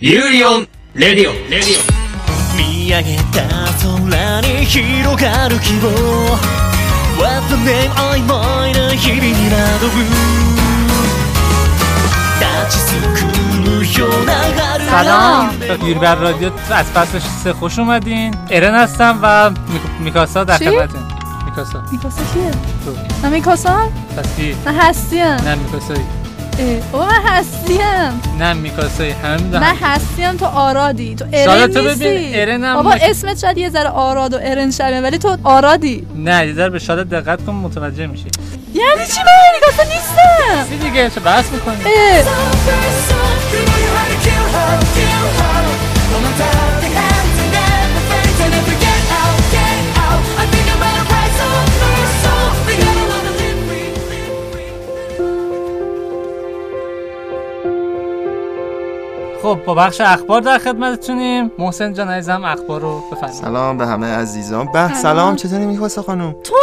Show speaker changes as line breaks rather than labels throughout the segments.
ユーリオンレディオンレディオン
見上げた空に広がる希望 What the name 曖昧な日々に惑う立ちすくむような春
سلام یوربر رادیو از فصل سه خوش اومدین ارن هستم و میک- میکاسا در
چی؟
خدمتتون میکاسا
میکاسا کیه؟
تو
من میکاسا؟
پس کی؟
من هستیم
نه میکاسایی
بابا من هستیم.
نه همه می‌دونم
من هستیم تو آرادی. تو
شاید
ارن
تو
نیستی.
ببین، ارنم
بابا
نک-
اسمت شاید یه ذره آراد و ارن شبیه ولی تو آرادی.
نه یه ذره به شادت دقت کن متوجه میشی.
یعنی چی من میکاسا نیستم.
چی دیگه چه بحث می‌کنی؟
اه،
خب با بخش اخبار در خدمتتونیم. محسن جان عزیزم اخبار رو بفرمایید.
سلام به همه عزیزان. به
سلام.
سلام چطوری می‌خواسته خانم؟
تو؟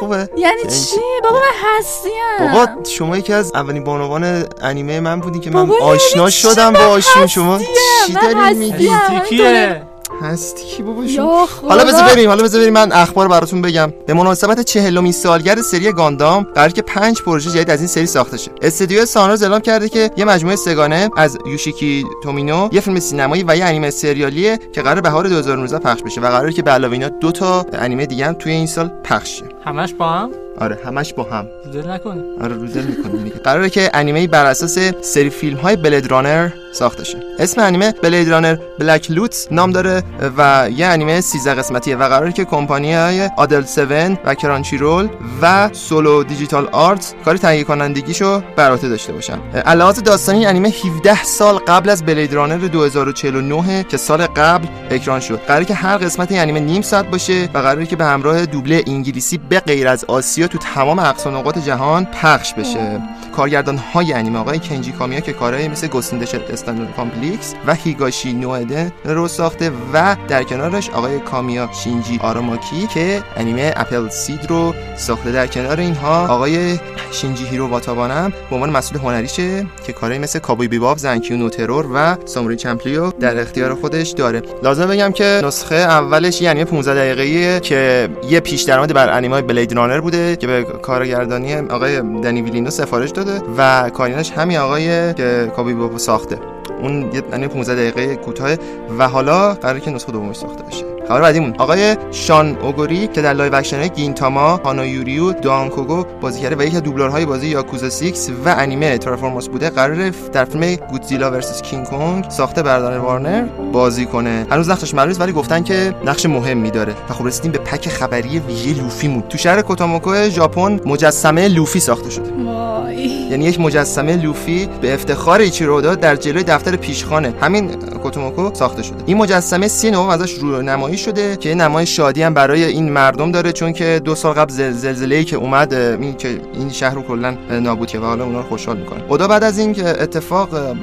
خوبه؟
یعنی چی؟ بابا من هستیم
بابا شما یکی از اولین بانوان انیمه من بودی که من
یعنی
آشنا؟ شدم با شما.
هستیم،
چی داری. میگی؟
کیه
هستی کی بابا شما؟
خدا.
حالا بذار بریم حالا بذار بریم. من اخبار براتون بگم. به مناسبت چهلمین سالگرد سری گاندام قرار که پنج پروژه جدید از این سری ساخته شه. استودیو سانراز اعلام کرده که یه مجموعه سگانه از یوشیکی تومینو یه فیلم سینمایی و یه انیمه سریالیه که قرار بهار 2019 پخش بشه و قراره که به علاوه اینا دو تا انیمه دیگه هم توی این سال پخش شه.
همش با هم؟
آره همش با هم.
دل نکنی
آره رو دل می‌کنیم دیگه قراره که انیمه بر اساس سری فیلم های بلید رانر ساخته شه. اسم انیمه بلید رانر بلک لوت نام داره و یه انیمه 13 قسمتیه و قراره که کمپانی های آدل 7 و کرانچی رول و سولو دیجیتال آرتس کار تهیه کنندگیشو بر عهده داشته باشن. علاوه داستانی این انیمه 17 سال قبل از بلید رانر 2049 که سال قبل اکران شد. قراره که هر قسمت این انیمه نیم ساعت باشه و قراره که به همراه دوبله انگلیسی به غیر از آسیا تو تمام اقصا جهان پخش بشه. کارگردان های انیمه آقای کنجی کامیا که کارهایی مثل Ghost in the Shell Stand Alone Complex و Higashi no Eden رو ساخته و در کنارش آقای کامیا شینجی آراماکی که انیمه Appleseed رو ساخته. در کنار اینها آقای شینیچیرو واتانابه هم به عنوان مسئول هنریشه که کارهایی مثل Cowboy Bebop Zankyou no Terror و Samurai Champloo در اختیار خودش داره. لازم بگم که نسخه اولش انیمه 15 دقیقه‌ایه که یه پیش درآمد بر انیمه Blade Runner بوده که به کارگردانی آقای دنی ویلنوو سفارش داده و کارینش همین آقای که Cowboy Bebop ساخته. اون یه انیمه 15 دقیقه کوتاه و حالا قراره که نسخه دومش ساخته بشه. خبر بعدیمون. آقای شان اوگوری که در live action گینتاما Hana Yori Dango بازی کرده و یکی از دوبلورهای بازی یاکوزا 6 و انیمه Terra Formars بوده قراره در فیلم Godzilla versus King Kong ساخته برادر وارنر بازی کنه. هنوز نقشش معلوم ولی گفتن که نقش مهمی داره. و خب رسیدیم به پک خبری ویژه لوفیمون. تو شهر کوماموتو ژاپن مجسمه لوفی ساخته شده.
وای.
یعنی یک مجسمه لوفی به افتخار ایچیرو اودا در جلوی دفتر پیشخانه. همین کوتوموکو ساخته شده. این مجسمه سی نوم ازش رو نمایی شده که نمای شادی هم برای این مردم داره چون که دو سال قبل زل- زلزله‌ای که اومد این که این شهر رو کلا نابود کرد و حالا اونا رو خوشحال می‌کنه. اودا بعد از این که اتفاق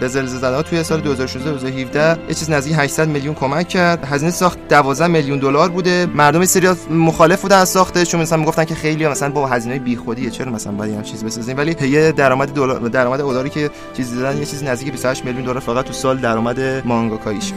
به زلزله توی سال 2016 2017 یه چیز نزدیک 800 میلیون کمک کرد. هزینه ساخت 12 میلیون دلار بوده. مردم سری مخالف بودن از ساختش چون مثلا می‌گفتن که خیلی مثلا با هزینه بیخودیه. چرا مثلا باید چیز بسازیم. ولی یه درآمد دلار درآمد دلاری که چیز دیدن یه چیز نزدیک 28 میلیون دلار فقط تو سال درآمد مانگاکاییش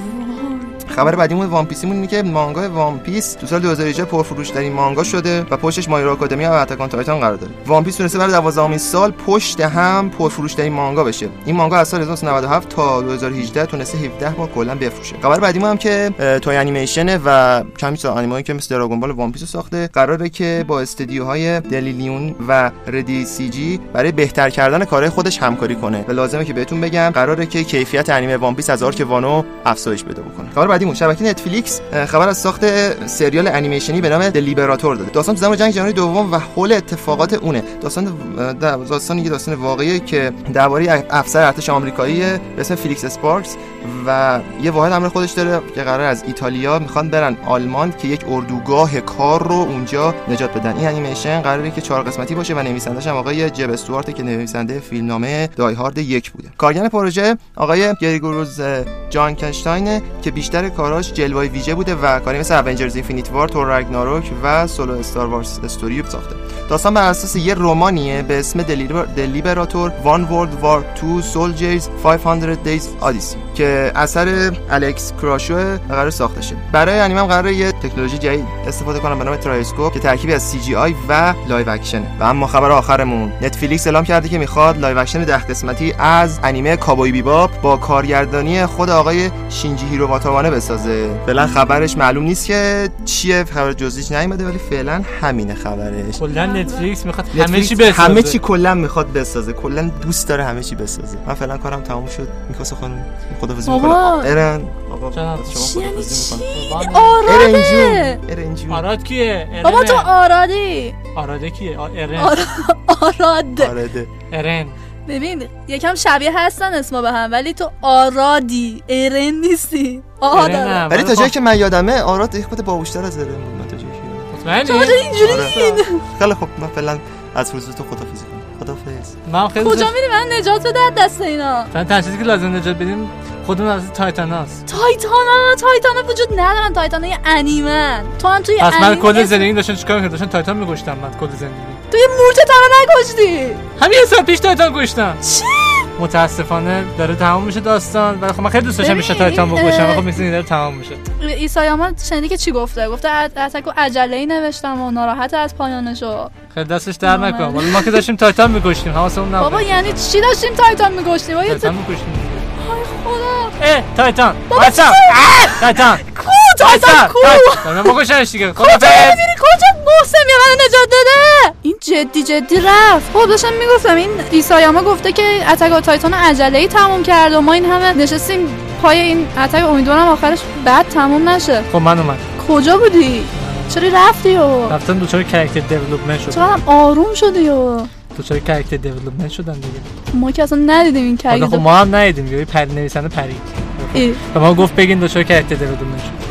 خبر بعدیمون One Piece یمون اینه که مانگا One Piece تو سال 2018 پرفروش ترین مانگا شده و پشتش My Hero Academia و Attack Titan قرار داره. One Piece تونسته برای 12 سال پشت هم پرفروش ترین مانگا بشه. این مانگا از سال 1997 تا 2018 تونسته 17 بار کلا بفروشه. خبر بعدیمون هم که Toei Animation و کمی تا انیمه‌ای که مثل Dragon Ball One Piece ساخته قراره که با استدیوهای دلیلیون و ردی CG برای بهتر کردن کارهای خودش همکاری کنه. و لازمه که بهتون بگم قراره که کیفیت انیمه One Piece از arc وانو افزایش بده بکنه. بعدیمون. شبکه نتفلیکس خبر از ساخت سریال انیمیشنی به نام The Liberator داده داستان تو زمان جنگ جهانی دوم و حول اتفاقات اونه. داستان داستان یه داستان واقعیه که درباره افسر ارتش آمریکایی به اسم فیلیکس اسپارکس و یه واحد همراه خودش داره که قرار از ایتالیا می‌خوان برن آلمان که یک اردوگاه کار رو اونجا نجات بدن. این انیمیشن قراره که چهار قسمتی باشه و نویسندش هم آقای جب استوارت که نویسنده فیلمنامه Die Hard یک بوده. کارگردان پروژه آقای گریگوروز جان کنشتاینه که بیشتر کاراش جلوه ویژه بوده و کاری مثل Avengers Infinity War، Thor Ragnarok و Solo Star Wars Story ساخته. داستان بر اساس یه رمانیه به اسم The Liberator One World War Two Soldier's 500 Days Odyssey که اثر الکس کراشو قرار ساخته شه. برای انیمه هم قرار یه تکنولوژی جدید استفاده کنم به نام Trioscope که ترکیبی از CGI و live action. و اما خبر آخرمون. نتفلیکس اعلام کرده که می‌خواد live action ده قسمتی از انیمه Cowboy Bebop با کارگردانی خود آقای شینیچیرو واتانابه بسازه. فعلا خبرش معلوم نیست که چیه خبر جزئیش نیومده ولی فعلا همینه خبرش.
کلا نتفلیکس می‌خواد همه چی بسازه.
همه چی کلا می‌خواد بسازه. کلا دوست داره همه چی بسازه. من فعلا کارم تموم شد. میکاسه خانم خدافظی
بابا.
می‌کنم ارن آقا
یعنی چی؟ آراده.
ارن جون. ارن جون.
آراد کیه.
بابا تو آرادی.
آراده کیه؟ ارن
آراد آراد
آرده
ارن
ببین یکم شبیه هستن اسما به هم ولی تو آرادی. ارن نیستی.
ارنم.
ولی تا جایی
خب،
که من یادمه آراد یک خود باهوشتر از ارن بود من تا جایی که یادمه.
اینجوری
آره. خیلی خب من فعلا از حضور تو خدافظی کنم. خدافظ
من خیلی
کجا میری؟ من نجات بده دست اینا.
من تنها چیزی که لازم نجات بدیم خودمون از تایتان هاست.
تایتانا تایتانا وجود ندارن. تایتانا یه انیمن تو هم توی
پس من کل زندگی داشتن چیکار می‌کردم؟ داشتن تایتان میگشتم من کل زندگی
تو یه مورچه تانا نکشتی؟
همین سال پیش تایتان کشتم.
چی؟
متاسفانه داره تمام میشه داستان. ولی خب من خیلی دوست داشتم میشه تایتان بکشم.
اه،
ولی خب این داره تمام میشه.
ایسایاما شنیدی که چی گفته؟ گفته ات- Attack و عجله ای نوشتم و ناراحت از پایانشو.
خیلی دستش
درد
نکنه. ما که داشتیم Titan میکشتیم حواسمون
بابا
نبود.
یعنی چی داشتیم Titan می‌کشتیم
تایتان میکشتیم
ای خدا
اه Titan
چی؟
Titan
کو Titan کو
Titan بکشنش دیگه
کجا میری کجا محسن یا منو نجات بده این جدی جدی رفت خب داشتم می‌گفتم این ایسایاما گفته که Attack on Titan عجله ای تموم کرد و ما این همه نشستیم پای این Attack امیدوارم آخرش بد تموم نشه
خب من اومد
کجا بودی چرا رفتی و
رفتن دوچار character development شدن
چرا هم آروم شدی و
دوچار character development شدن دیگه
ما که اصلا ندیدیم این
حالا خب ما هم ندیدیم یه پری نویسنده پرید. و ما گفت بگین دوچار character development شد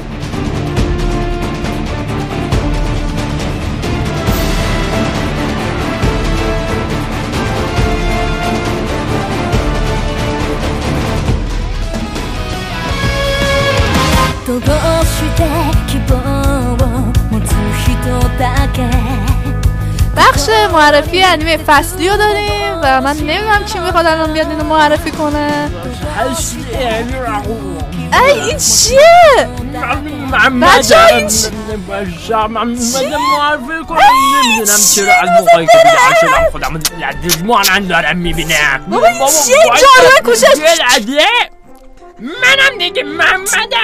معرفی انیمه فصلی رو داریم و من نمی‌دونم کی می‌خواد الان بیاد اینو معرفی کنه. ای این چیه؟ بچه این چی
معرفی کنم نمی‌دونم چرا از موقعی که بیدار شدم خودم مانند دارم می‌بینم.
بابا این چیه؟ این جارو کوشش
منم دیگه محمدم.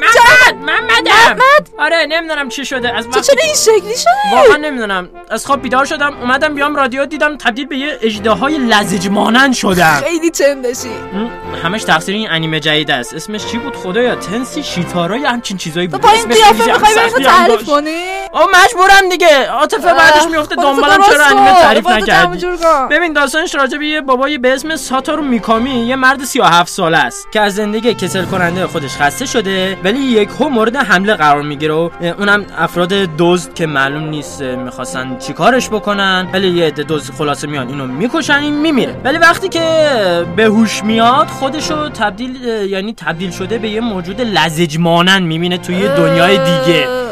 محمد محمدم.
محمد.
آره نمی‌دونم چی شده. از
تو چرا این شکلی شدی
واقعا نمی‌دونم. از خواب بیدار شدم اومدم بیام رادیو دیدم تبدیل به یه اژدهای لزج مانند شدم.
خیلی چندشی
م، همش تقصیر این انیمه جدید است. اسمش چی بود؟ خدایا تنسی شیتارا یا همچین چیزایی
تو
بود
این
اسمش
قیافه می‌خوای تعریف. کنی؟
او مجبورم دیگه. عاطفه بعدش میفته دنبالم چرا. انیمه تعریف نکردی. ببین داستانش راجع به یه بابای به اسم ساتارو میکامی یه مرد 37 ساله است که از زندگی کسل کننده خودش خسته شده ولی یکهو مورد حمله قرار می‌گیره و اونم افراد دزد که معلوم نیست می‌خواستن چیکارش بکنن ولی یه عده دزد خلاصه میان اینو می‌کشن این میمیره. ولی وقتی که به هوش میاد خودشو تبدیل یعنی تبدیل شده به یه موجود لزج مانند می‌بینه توی دنیای دیگه.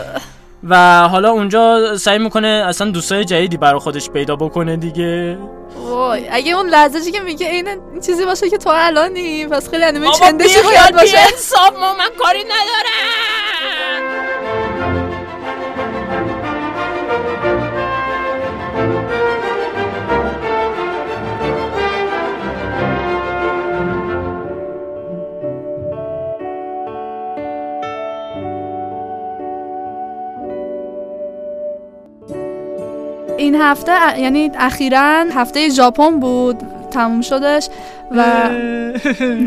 و حالا اونجا سعی می‌کنه اصلا دوستای جدیدی برای خودش پیدا بکنه دیگه.
وای اگه اون لحظه‌ای که میگه این این چیزی باشه که تو الانی پس خیلی انیمه چندشی باید باشه.
بی‌انصاف ما من کاری ندارم.
این هفته یعنی اخیرا هفته ژاپن بود تموم شدش. و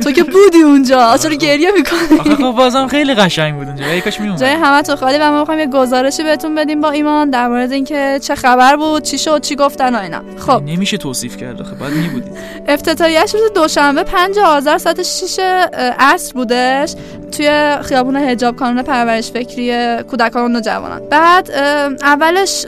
تو که بودی اونجا. چرا گریه می‌کنی؟
آخه خب بازم خیلی قشنگ بود اونجا. ای کاش میومد
جای همه تو خالی و ما می‌خوایم یه گزارشی بهتون بدیم با ایمان در مورد اینکه چه خبر بود چی شد چی گفتن و اینا. خب.
نمیشه توصیف کرد آخه باید میبودید
افتتاحیه‌اش روز دوشنبه 5 آذر ساعت 6 عصر بودش توی خیابون حجاب کانون پرورش فکری کودکان و نوجوانان بعد اولش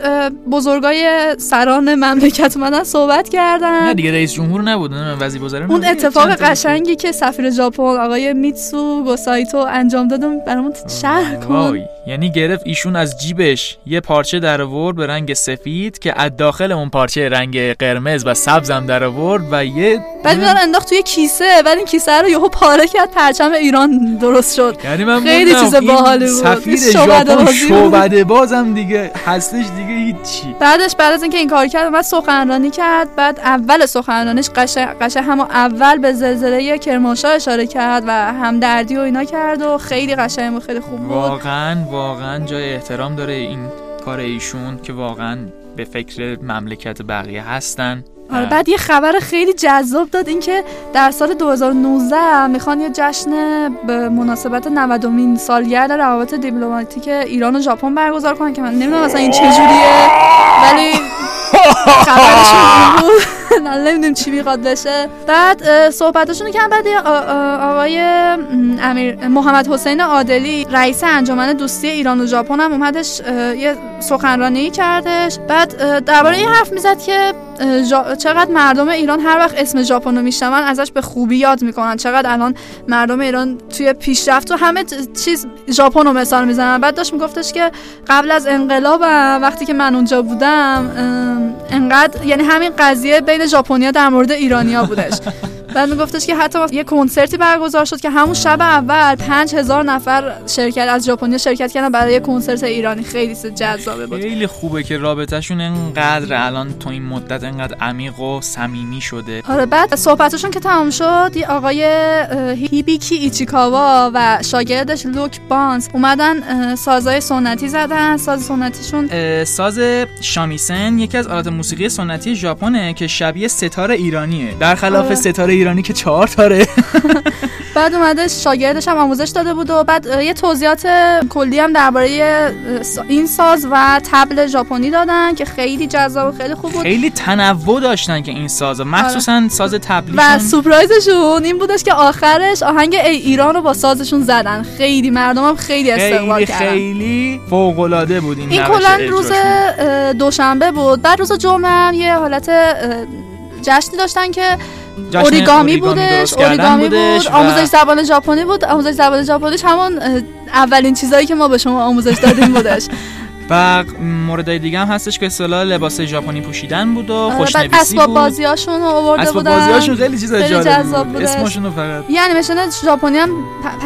بزرگای سران مملکت اومدن صحبت
نه
کردن
دیگه رئیس جمهور نبود نه وزیر وزرا
اون اتفاق قشنگی که سفیر ژاپن آقای میتسو گوسایتو انجام دادم برامون شرح کن.
وای یعنی گرفت ایشون از جیبش یه پارچه در آورد به رنگ سفید که از داخل اون پارچه رنگ قرمز و سبزم در آورد و یه
بعد میدن انداخت توی کیسه بعد این کیسه رو یهو پاره کرد پرچم ایران درست شد.
یعنی من
خیلی چیز باحالی بود.
سفیر ژاپن. شعبده بازم دیگه هستش دیگه هیچی.
بعدش بعد از اینکه این کار کرد بعد سخنرانی کرد. بعد اول سخنرانیش قشنگ همون اول به زلزله کرمانشاه اشاره کرد و همدردی و اینا کرد و خیلی قشنگ و خیلی خوب بود.
واقعا واقعا جای احترام داره این کار ایشون که واقعا به فکر مملکت بقیه هستن.
آره بعد یه خبر خیلی جذاب داد اینکه در سال 2019 می‌خوان یه جشن به مناسبت 90 سالگرد روابط دیپلماتیک ایران و ژاپن برگزار کنن که من نمی‌دونم مثلا این چجوریه ولی خبرش بود. نمی‌دونیم چی می‌خواد بشه بعد صحبتشون کردن بعد آقای امیر محمد حسین عادلی رئیس انجمن دوستی ایران و ژاپن هم اومدش یه سخنرانی کردش بعد درباره این حرف می‌زد که ژا- چقدر مردم ایران هر وقت اسم ژاپن رو میشنون ازش به خوبی یاد می‌کنن. چقدر الان مردم ایران توی پیشرفت و همه چیز ژاپن رو مثال می‌زنن. بعد داشت میگفتش که قبل از انقلاب وقتی که من اونجا بودم انقدر یعنی همین قضیه بین ژاپنیا در مورد ایرانیا بودش. بعد میگفتش که حتی یه کنسرتی برگزار شد که همون شب اول پنج هزار نفر شرکت از ژاپنیا شرکت کردن برای کنسرت ایرانی. خیلی جذابه بود.
خیلی خوبه که رابطهشون انقدر الان تو این مدت انقدر عمیق و صمیمی شده.
آره بعد صحبتشون که تمام شد یه آقای هیبیکی ایچیکاوا و شاگردش لوک بانز اومدن سازای سنتی زدن. ساز سنتیشون
ساز شامیسن یکی از آلات موسیقی سنتی ژاپنه که شبیه ستار ایرانیه. در خلاف
آره.
ایرانی که چهار تاره.
بعد اومده شاگردش هم آموزش داده بود و بعد یه توضیحات کلی هم درباره این ساز و تبل ژاپنی دادن که خیلی جذاب و خیلی خوب بود.
خیلی تنوع داشتن که این سازا مخصوصا ساز
و
تبلیغشون
سورپرایزشون این بودش که آخرش آهنگ ای ایران رو با سازشون زدن. خیلی مردم هم خیلی استقبال کردن.
خیلی فوق العاده بود این
این کلا. روز دوشنبه بود. بعد روز جمعه هم یه حالت جشنی داشتن که اوریگامی بودش اوریگامی بود آموزش زبان ژاپنی بود آموزش زبان ژاپنیش همون اولین چیزایی که ما به شما آموزش دادیم بودش.
و موردای دیگه هم هستش که اصطلاح لباس ژاپنی پوشیدن بود و
آره،
خوشنویسی
اسباب
بود.
بازیاشون رو آورده
اسباب
بودن.
بازیاشون خیلی چیز
جذاب
بود. اسمشون فقط.
یه انیمیشن ژاپنی هم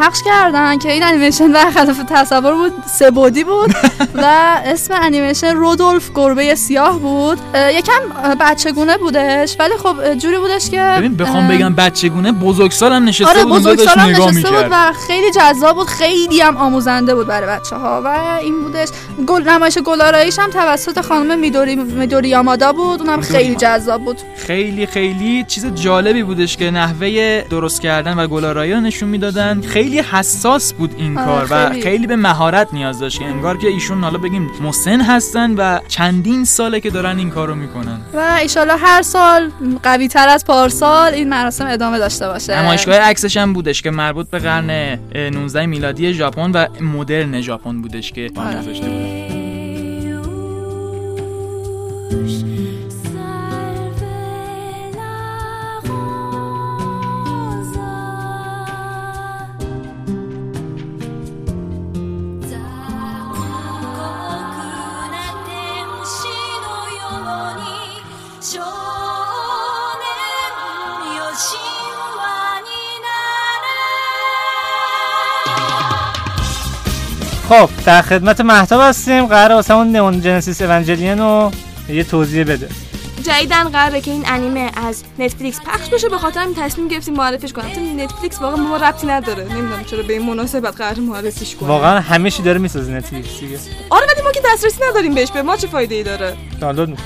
پخش کردن که این انیمیشن برخلاف تصور بود سه بعدی بود و اسم انیمیشن رودولف گربه سیاه بود. یکم بچگونه بودش ولی خب جوری بودش که
ببین بخوام بگم بچگونه بزرگسالم نشسته
آره بزرگسالان
نگاه
نشسته بود
می‌کرد.
و خیلی جذاب بود خیلی هم آموزنده بود برای بچه ها و این بودش. گل نمایش گلاراییش هم توسط خانم میدوری میدوری یامادا بود اونم خیلی. جذاب بود
خیلی خیلی چیز جالبی بودش که نحوه درست کردن و گلارایی رو نشون می‌دادن خیلی حساس بود این
آره،
کار و
خیلی.
خیلی به مهارت نیاز داشت که انگار که ایشون حالا بگیم مسن هستن و چندین ساله که دارن این کار رو می‌کنن
و ایشالله هر سال قوی تر از پارسال این مراسم ادامه داشته باشه
نمایشگاه عکسش هم بودش که مربوط به قرن اه، 19 میلادی ژاپن و مدرن ژاپن بودش که. گذاشته بودن
خب در خدمت مهتاب هستیم. قرار واسه اون نئون جنسیس اونجلین رو یه توضیح بده.
جدیدن قراره که این انیمه از نتفلیکس پخش بشه. به خاطر همین تصمیم گرفتیم معرفیش کنیم. چون نتفلیکس واقعا ما ربطی نداره. نمی‌دونم چرا به این مناسبت قرار معرفیش کنیم.
واقعا همه چی داره می‌سازه نتفلیکس دیگه.
آره ولی ما که دسترسی نداریم بهش. به ما چه فایده ای داره؟
دانلود می‌کنه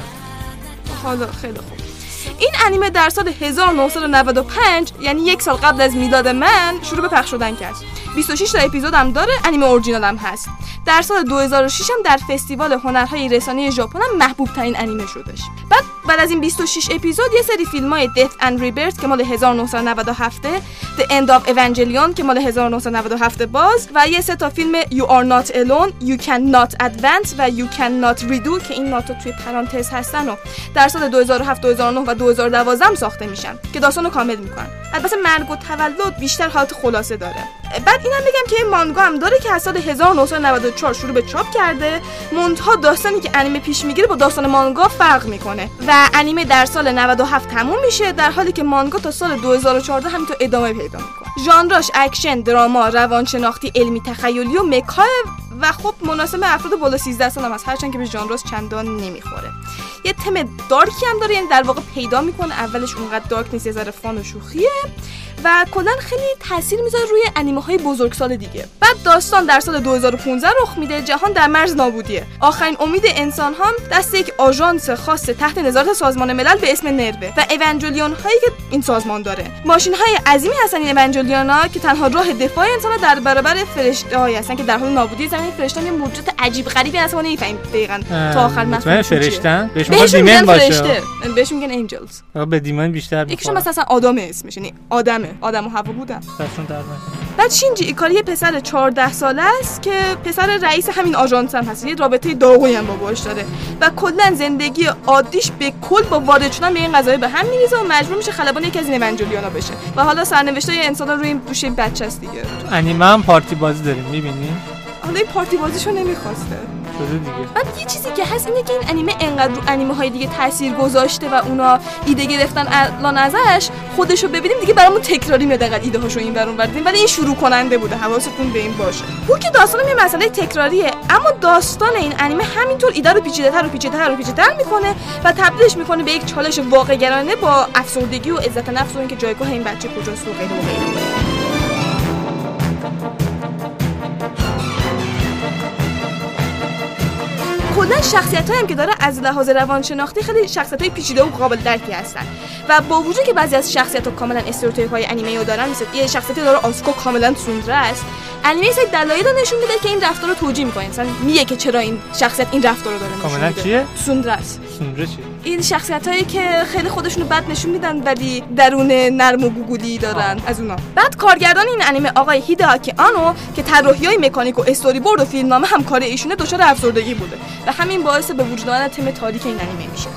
حالا خیلی خوب. این انیمه در سال 1995 یعنی یک سال قبل از میلاد من شروع به پخش شدن کرد. 26 تا اپیزود هم داره. انیمه اورجینال هم هست. در سال 2006 هم در فستیوال هنرهای رسانه ژاپن هم محبوب ترین انیمه شدش بعد بعد از این 26 اپیزود یه سری فیلم های Death and Rebirth که مال 1997 The End of Evangelion که مال 1997 باز و یه سه تا فیلم You Are Not Alone You Cannot Advance و You Cannot Redo که این ناتا توی پرانتز هستن و در سال 2007 2009 و 2012 هم ساخته میشن که داستان رو کامل می‌کنن. البته مرگ و تولد بیشتر حالت خلاصه داره. بعد اینم بگم که این مانگا هم داره که از سال 1994 شروع به چاپ کرده منتها داستانی که انیمه پیش می‌گیره با داستان مانگا فرق می‌کنه. و انیمه در سال 97 تموم میشه در حالی که مانگا تا سال 2014 همینطور ادامه پیدا می‌کنه. ژانرش اکشن drama روانشناختی علمی تخیلی و mecha و خب مناسب افراد بالا 13 سال هم هست. هرچند که به ژانرش چندان نمی‌خوره. یه تم دارکی هم داره یعنی در واقع پیدا می‌کنه. اولش اونقدر دارک نیست یه ذره فان و شوخیه. و کلا خیلی تاثیر می‌ذاره روی انیمه های بزرگسال دیگه. بعد داستان در سال 2015 رخ میده. جهان در مرز نابودیه. آخرین امید انسان هم دست یک آژانس خاص تحت نظارت سازمان ملل به اسم نروه و اونجولیون هایی که این سازمان داره. ماشین های عظیمی هستن این ها که تنها راه دفاع انسان در برابر فرشته هایی هستن که در حال نابودی زمین فرشته یه موجود عجیب غریبی هستن ما نمی‌فهمیم دقیقاً. تا آخر مفهوم.
فرشتن بهش میگن
میگن
دیمن باشه.
بهش میگن انجلز
به دیمن بیشتر
یکیشون
می‌خوره
مثلا آدم اسمش یعنی آدمه. آدم و هوا بودن. بعد شینجی ایکاری یه پسر 14 ساله است که پسر رئیس همین آژانس هم هست. یه رابطه داغویی هم با باش داره. و کلا زندگی عادیش به کل با وارد شدن به این قضایه به هم میریزه و مجبور میشه خلبان یکی از این اونجولیانا بشه. و حالا سرنوشته یه انسان روی این دوش این بچه است دیگه.
تو انیمه هم پارتی بازی داریم می‌بینی؟
حالا این پارتی بازیشو نمی‌خواسته.
شده دیگه؟
بعد یه چیزی که هست اینه که این انیمه انقدر رو انیمه های دیگه تاثیر گذاشته و اونا ایده گرفتن الان ازش خودشو ببینیم دیگه برامون تکراری میاد دقیقاً ایده هاشو این برون بردیم ولی این شروع کننده بوده حواستون به این باشه. اون که داستان یه مسئله تکراریه اما داستان این انیمه همینطور ایده رو پیچیده‌تر و پیچیده‌تر و پیچیده‌تر می‌کنه و تبدیلش می‌کنه به یک چالش واقع‌گرایانه با افسردگی و عزت نفس و اینکه جایگاه این بچه کجاست و غیره و غیره. کلا شخصیت هم که داره از لحاظ روانشناختی خیلی شخصیت های پیچیده و قابل درکی هستن. و با وجود که بعضی از شخصیت ها کاملا stereotype های انیمه رو دارن مثل یه شخصیتی داره آسوکا کاملا tsundere است. انیمه سری دلایل رو نشون میده که این رفتار رو توجیه می‌کنه. مثلا میگه که چرا این شخصیت این رفتار رو داره نشون
کاملا چیه؟
tsundere است.
چیه؟
این شخصیت هایی که خیلی خودشونو بد نشون میدن ولی درون نرم و گوگولی دارن. از اونا. بعد کارگردان این انیمه آقای هیدهاکی آنو که طراحی های مکانیک و استوری بورد و فیلمنامه هم کار ایشونه دچار افسردگی بوده. و همین باعث به وجود آمدن تم تاریک این انیمه میشه.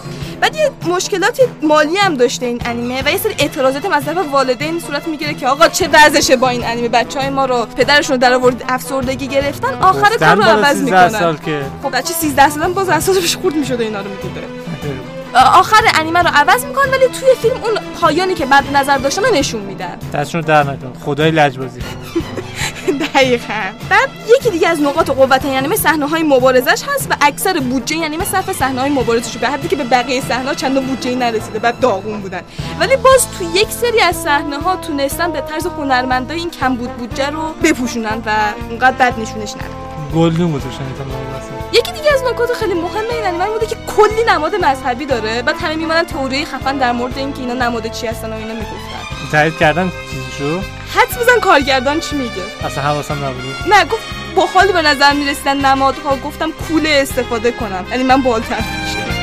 بعد یه مشکلات مالی هم داشته این انیمه و یه سری اعتراضات هم از طرف والدین صورت می‌گیره که آقا چه وضعشه با این انیمه؟ بچه های ما رو پدرشون در آورد افسردگی گرفتن آخر کار رو عوض
13
می‌کنن.
سال که.
خب بچه 13 سالم باز اعصابش خورد می‌شده اینا رو می‌دیده آخر انیمه رو عوض می‌کنن ولی توی فیلم اون پایانی که بعد نظر داشتن نشون میدن.
دستشون در نکن خدای لجبازی.
دقیقا. بعد یکی دیگه از نقاط قوت این انیمه صحنه های مبارزش هست و اکثر بودجه این انیمه صرف صحنه های مبارزش به حدی که به بقیه صحنه چندان بودجه نرسیده بعد داغون بودن. ولی باز تو یک سری از صحنه ها تونستن به طرز هنرمندای این کم بود بودجه رو بپوشونن و اونقدر بد نشونش ندن.
گلدون گذاشتن تا واسه
یکی دیگه از نکات خیلی مهم این انیمه بوده که کلی نماد مذهبی داره. بعد همه میمونن تئوری خفن در مورد اینکه اینا نماد چی هستن و اینا می‌گفتن.
تایید کردن چیزشو؟
حد بزن کارگردان چی میگه؟
اصلا حواسم نبود.
نه گفت با حال به نظر می‌رسیدن نمادها گفتم کوله استفاده کنم یعنی من بالتر میشه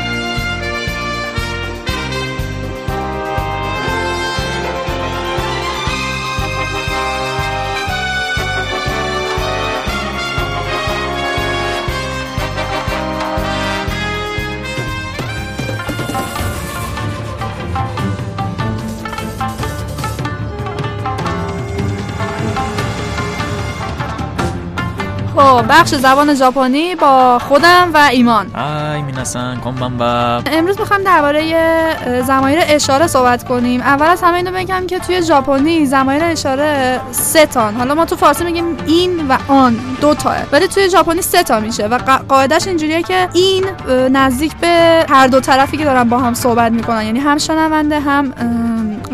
خب بخش زبان ژاپنی با خودم و ایمان.
آی میناسان کونبانوا
امروز می‌خوایم درباره اه، ضمایر اشاره صحبت کنیم. اول از همه اینو بگم که توی ژاپنی ضمایر اشاره سه تان. حالا ما تو فارسی میگیم این و آن دو تاه. ولی توی ژاپنی سه تا میشه و قاعدش اینجوریه که این نزدیک به هر دو طرفی که دارن با هم صحبت می‌کنن. یعنی هم شنونده هم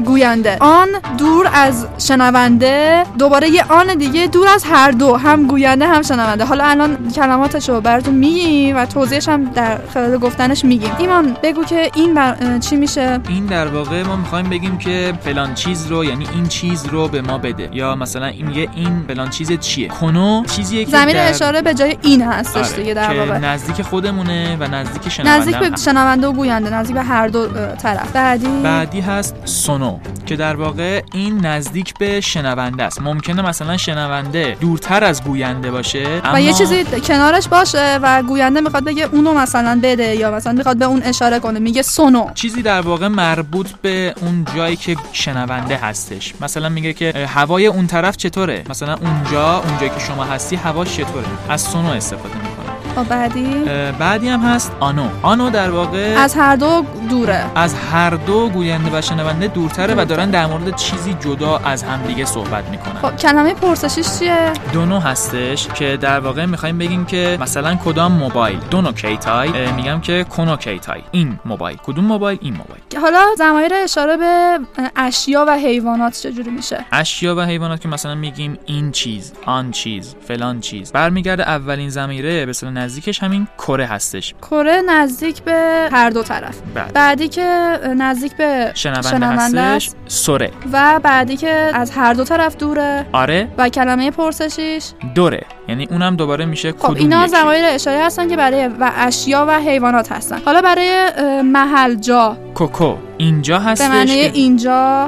گوینده. آن دور از شنونده دوباره یه آن دیگه دور از هر دو هم گوینده هم شنونده. حالا الان کلماتش رو براتون میگیم و توضیحش هم در خلال گفتنش میگیم. ایمان بگو که این بر... چی میشه؟
این در واقع ما می‌خوایم بگیم که فلان چیز رو یعنی این چیز رو به ما بده. یا مثلا این یه این فلان چیز چیه؟ کنو چیزیه که
زمین
در...
اشاره به جای این هستش
آره،
دیگه در واقع.
نزدیک خودمونه و نزدیک شنونده
نزدیک به شنونده و گوینده نزدیک به هر دو طرف. بعدی؟
بعدی هست سونو. که در واقع این نزدیک به شنونده است. ممکنه مثلا شنونده دورتر از گوینده باشه اما
و یه چیزی کنارش باشه و گوینده می‌خواد بگه اونو مثلا بده یا مثلا می‌خواد به اون اشاره کنه میگه سونو.
چیزی در واقع مربوط به اون جایی که شنونده هستش. مثلا میگه که هوای اون طرف چطوره؟ مثلا اونجا اونجایی که شما هستی هواش چطوره؟ از سونو استفاده
بعدی؟
بعدی هم هست آنو. آنو در واقع
از هر دو دوره.
از هر دو گوینده و شنونده دورتره و دارن در مورد چیزی جدا از همدیگه صحبت می‌کنن.
خب کلمه پرسشیش چیه؟
دونو هستش که در واقع می‌خوایم بگیم که مثلا کدام موبایل؟ دونو کیتای. میگم که کنو کیتای. این موبایل. کدوم موبایل؟ این موبایل.
حالا زمایر اشاره به اشیا و حیوانات چجوری میشه؟
اشیا و حیوانات که مثلا میگیم این چیز آن چیز فلان چیز. برمیگرده اولین ضمیره به نزدیکش همین کره هستش.
کره نزدیک به هر دو طرف.
بعد
بعدی که نزدیک به
شنونده,
شنونده
هستش سره
و بعدی که از هر دو طرف دوره
آره.
و کلمه پرسشیش
دوره. یعنی اونم دوباره میشه
خب
کدوم
اینا
یکی.
زمایر اشاره هستن که برای و اشیا و حیوانات هستن. حالا برای محل جا.
کوکو. اینجا
به
هستش
معنی
که
اینجا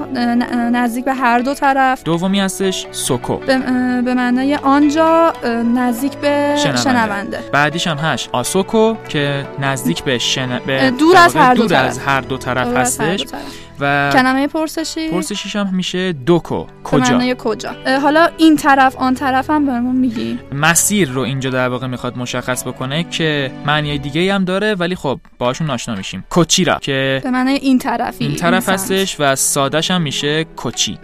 نزدیک به هر دو طرف
دومی هستش سوکو
به, به معنی آنجا نزدیک به
شنونده.
شنونده
بعدیش هم هست آسوکو که نزدیک به شن... به
دور از هر دو
دور
طرف.
از هر دو طرف هستش
طرف.
و
کلمه پرسشی؟
پرسشیش هم میشه دوکو. کجا؟
کجا؟ حالا این طرف آن طرف هم بهمون میگی.
مسیر رو اینجا در واقع می‌خواد مشخص بکنه که معنی دیگه هم داره ولی خب باهاشون آشنا میشیم. کوچیرا. که
به معنی این طرفی
این طرف. هستش و سادش هم میشه کوچی.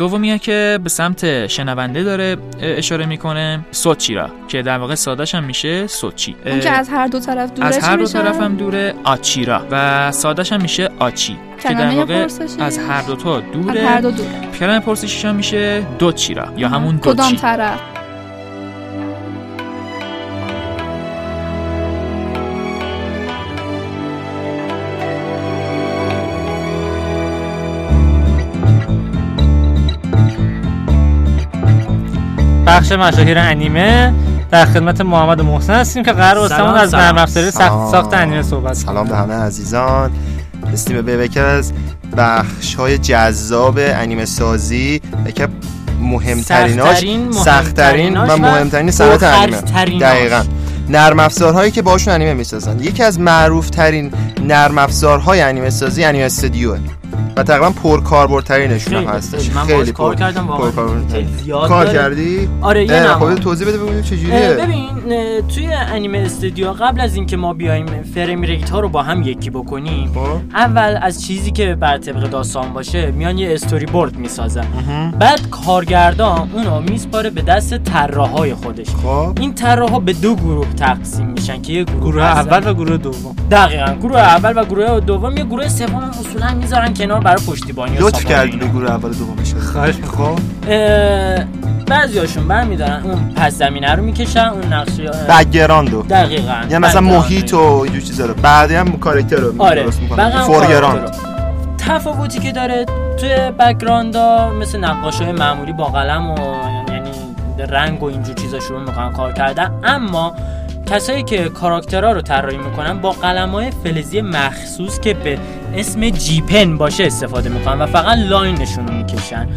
دومیه که به سمت شنونده داره اشاره می‌کنه سوچیرا که در واقع سادش هم میشه سوچی
اون که از هر دو طرف دوره
از هر دو؟ طرف هم دوره آچیرا و سادش هم میشه آچی که در واقع؟ از هر دو تا دوره
هر دو دوره
کلمه پرسشیش هم میشه دوچیرا یا همون
کدام
دوچی
طرف
بخش مشاهیر انیمه در خدمت محمد و محسن هستیم که قرار واسمون از. نرم افزاری ساخت
سلام.
ساخت انیمه صحبت کنیم.
سلام به همه عزیزان استیم به یکی از بخش های جذاب انیمه سازی یکی از مهمتریناش
سخت‌ترین،
و مهمترین صنعت انیمه. دقیقا نرم افزارهایی که باشون انیمه می‌سازن یکی از معروف ترین نرم افزارهای انیمه سازی انیمه استودیوه و تقریبا پرکاربردترینشون هستش
خیلی. من
خیلی
کار
پر-
کردم واقعا. زیاد
کار
داره.
کردی
آره یه نما.
خب توضیح بده ببینیم
اه،
چجوریه
ببین اه، توی انیمه استودیو قبل از اینکه ما بیایم فریم ریت ها رو با هم یکی بکنیم
خب.
اول از چیزی که بر طبق داستان باشه میان یه استوری بورد می‌سازن بعد کارگردان اونو میسپاره به دست طراحای خودش
خب
این طراحا به دو گروه تقسیم میشن که یه گروه,
گروه
هستن-
اول و گروه دوم
دقیقا گروه اول و گروه دوم یه گروه سوم هم اصولا می‌ذارن کنار برای پشتیبانی و
لطف
اینا.
به گروه اول دومش.
خواهش
خب
بعضیاشون برمیدارن اون پس زمینه رو می‌کشن اون نقشه
background و
دقیقا.
یعنی مثلا محیط و اینجور چیزا رو بعدی هم کاراکتر رو
آره.
درست
foreground. رو. تفاوتی که داره توی background مثل نقاش های معمولی با قلم و یعنی رنگ و اینجور چیزا شروع می‌کنن کار کردن. اما کسایی که کاراکترها رو طراحی می‌کنن با قلم های فلزی مخصوص که به اسم جی پن باشه استفاده می‌کنن و فقط لاینشون رو می‌کشن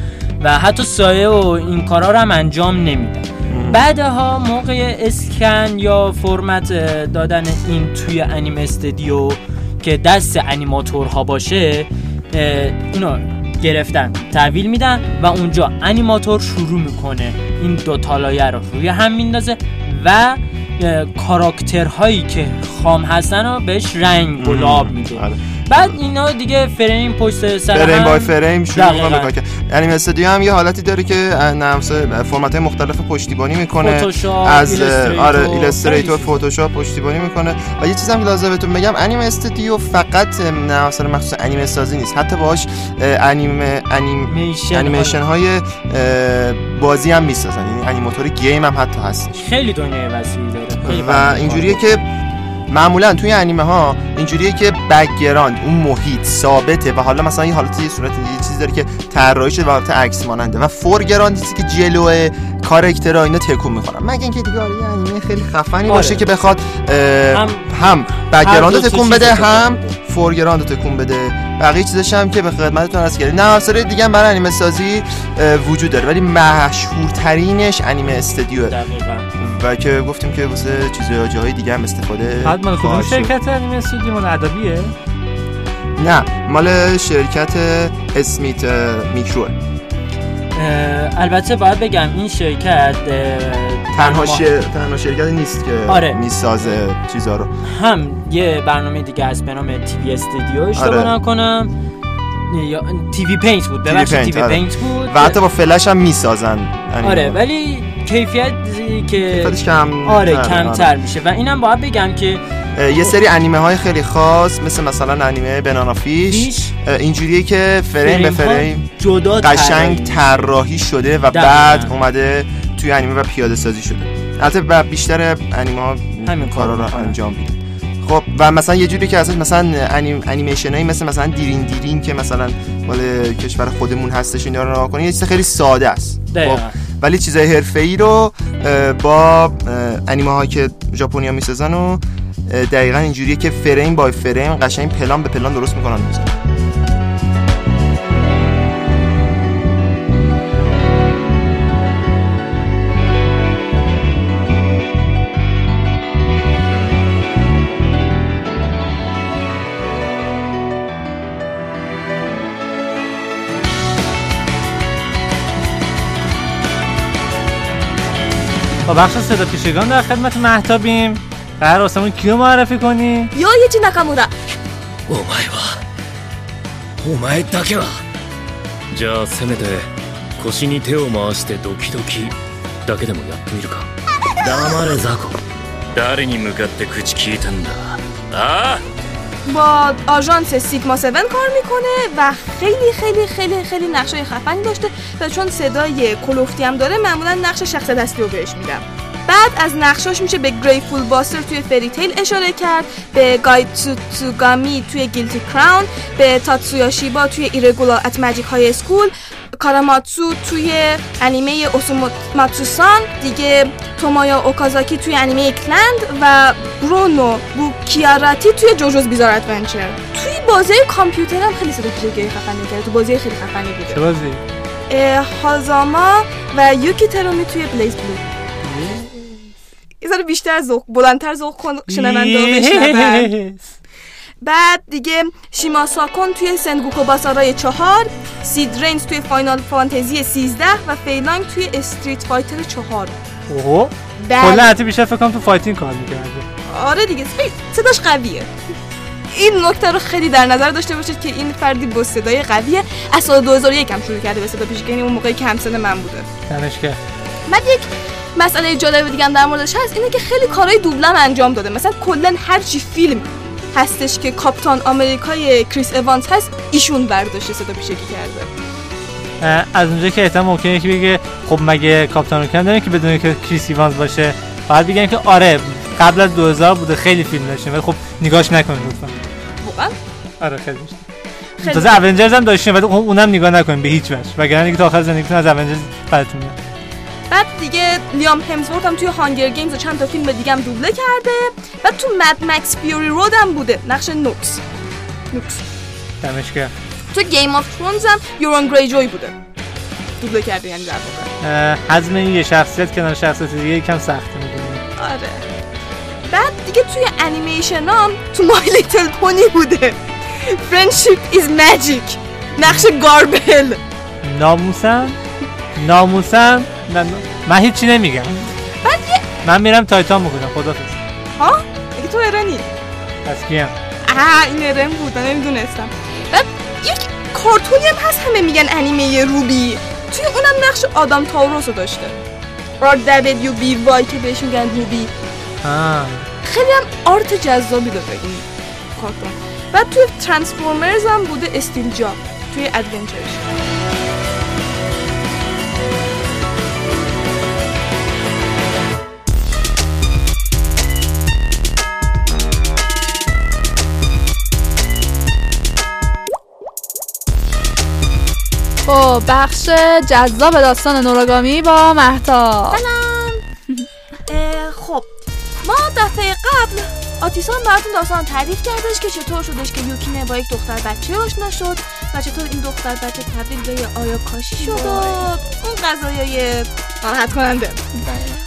و حتی سایه و این کارا رو هم انجام نمیدن. بعدها موقع اسکن یا فرمت دادن این توی انیم استودیو که دست انیماتورها باشه اینو گرفتن تحویل میدن و اونجا انیماتور شروع می‌کنه این دو تالایه رو روی هم میندازه و کاراکترهایی که خام هستن رو بهش رنگ و لعاب میده.
آره.
بعد اینا دیگه فریم پشت سر
فریم
frame
by frame شروع. می‌کنه کردن. انیمه استودیو هم یه حالتی داره که نرم فرمت مختلف پشتیبانی می‌کنه. از آره
Illustrator.
فتوشاپ پشتیبانی می‌کنه. و یه چیزی هم که لازم بهتون بگم انیمه استودیو فقط مثلا مخصوص انیمه سازی نیست. حتی باهاش اه، انیمه انیم
میشن
انیمیشن های. بازی هم می‌سازن. یعنی انیماتور game هم حتی هستش.
خیلی دنیای وسیعی
و اینجوریه که معمولا توی انیمه ها اینجوریه که background اون محیط ثابته و حالا مثلا یه حالت یه صورت یه چیزی داره که طراحی شده و حالت عکس ماننده و foreground چیزی که جلو کاراکترها اینا تکون می‌خورن مگه اینکه دیگه آره انیمه خیلی خفنی
آره.
باشه که بخواد
هم- background
تکون بده هم. foreground رو تکون بده. بقیه چیزش هم که به خدمتتون هست کردیم نه دیگه برای انیمه سازی وجود داره. ولی مشهورترینش انیمه
دقیقاً.
و که گفتیم که واسه چیزای جاهای دیگه هم استفاده
بعد مال کدوم. شرکت انیمه استودیو مال ادبیه
نه مال شرکت اسمیت میکرو
البته باید بگم این شرکت
تنها شر... تنها شرکت نیست که
آره.
می‌سازه چیزا رو
هم یه برنامه دیگه از به نام تیوی استودیو اشتباه
آره.
نکنم یا TV Paint بود ببخشید
Paint،
TV
آره.
Paint بود
و حتی با فلش هم می‌سازن انیمه.
آره ولی کیفیت که
کم
آره کمتر میشه و اینم باید بگم که
یه سری انیمه های خیلی خاص مثل مثلا انیمه
Banana
Fish اینجوریه که فریم به
فریم جدا
قشنگ
طراحی.
شده و. بعد اومده توی انیمه و پیاده سازی شده البته بیشتر انیمه ها
همین
کارا رو. انجام میده خب و مثلا یه جوری که ازش مثلا انیم انیمیشن هایی مثل مثلا دیرین دیرین که مثلا مال کشور خودمون هستش اینا رو نگاه کنی یه چیز خیلی ساده است. خب ولی چیزای حرفه‌ای رو با انیمه هایی که ژاپنیا می‌سازن و دقیقا اینجوریه که فریم بای فریم قشنگ پلان به پلان درست می‌کنن. می‌ذارن
با بخش صدا پیشگان در خدمت محتابیم قرار واسمون کیو معرفی کنی
よいち中村
お前はお前だけはじゃあせめて腰に手を回してドキドキだけでもやってみるか黙れザコ誰に向かって口聞いてんだああ
با آژانس سیگما 7 کار می‌کنه و خیلی خیلی خیلی خیلی نقشای خفنی داشته و چون صدای کلوفتی هم داره معمولا نقش شخص دستی رو بهش میدم. بعد از نقشاش میشه به گریفول باستر توی فری تیل اشاره کرد به گاید تسوگامی توی گیلتی کراون به تاتسویا شیبا توی ایرگولار ات ماجیک های اسکول کاراماتسو توی انیمه اوسوماتسوسان دیگه تومایا اوکازاکی توی انیمه کلند و برونو بوکیاراتی توی جوجوز بیزار ادونچر توی بازی کامپیوتر هم خیلی صدا پیشگی خفنی کرده تو بازی خیلی خفنی
چه
بوده
بازی؟
هازاما و یوکی ترومی توی BlazBlue یه بیشتر ذوق بلندتر ذوق کن شنونده بعد دیگه شیما ساکون توی سنگوکو باسارای چهار سید رینز توی Final Fantasy 13 و فیلانگ توی Street Fighter چهار.
اوه. کلا حتی بیشتر فکر کنم تو fighting کار می‌کرده.
آره دیگه صداش قویه. این نکته رو خیلی در نظر داشته باشید که این فردی با صدای قویه از سال 2001 هم شروع کرده به صدا پیشگی یعنی اون موقعی که همسن من بوده.
کرد.
بعد یک مسئله جالب دیگه هم در موردش هست اینه که خیلی کارهای دوبلم انجام داده. مثلا کلا هر چی فیلم هستش که کاپتان آمریکای کریس اوانس هست ایشون برداشته صدا پیشگی کرده.
از اونجا که احتمال ممکنه که بگه خب مگه کاپیتان امریکا داریم که بدون که کریس ایوانز باشه باید بگن که آره قبل از 2000 بوده خیلی فیلم داشتیم ولی خب نگاهش نکنید لطفا.
واقعا؟
آره خیلی تازه Avengers هم داشتیم ولی خب اونم نگاه نکنیم به هیچ وجه. وگرنه دیگه تا آخر زندگیتون از Avengers بدتون میاد.
بعد دیگه لیام همزورث هم توی Hunger Games و چند تا فیلم دیگه هم دوبله کرده. و تو Mad Max Fury Road هم بوده. نقش نوکس. نوکس.
دمش گرم
تو Game of Thrones هم یوران گریجوی بوده. دوبله کرده یعنی در واقع.
هضم این یه شخصیت کنار شخصیت دیگه یکم سخته می‌دونی.
آره. بعد دیگه توی انیمیشن هم تو مای لیتل پونی بوده. فرندشیپ ایز ماجیک نقش گاربل
ناموسم؟ ناموسم؟ من, من هیچی نمیگم. من میرم تایتان می‌کنم خدافظ.
ها دیگه تو ایرانی؟
پس کیم؟
اه این رم بود من نمی‌دونستم. بعد یک کارتونی هم هست همه میگن انیمه RWBY. توی اونم نقش آدم تاوروس رو داشته R W B Y که بهش میگن RWBY
آه.
خیلی هم art جذابی داره این کارتون. بعد توی Transformers هم بوده Steeljaw توی adventure ش
خب بخش جذاب داستان نوراگامی با مهتا.
خب ما دفعه قبل آتیسان براتون داستان تعریف کردش که چطور شدش که یوکینه با یک دختر بچه آشنا شد و چطور این دختر بچه تبدیل به یه آیا کاشی شد و اون قضایای ناراحت کننده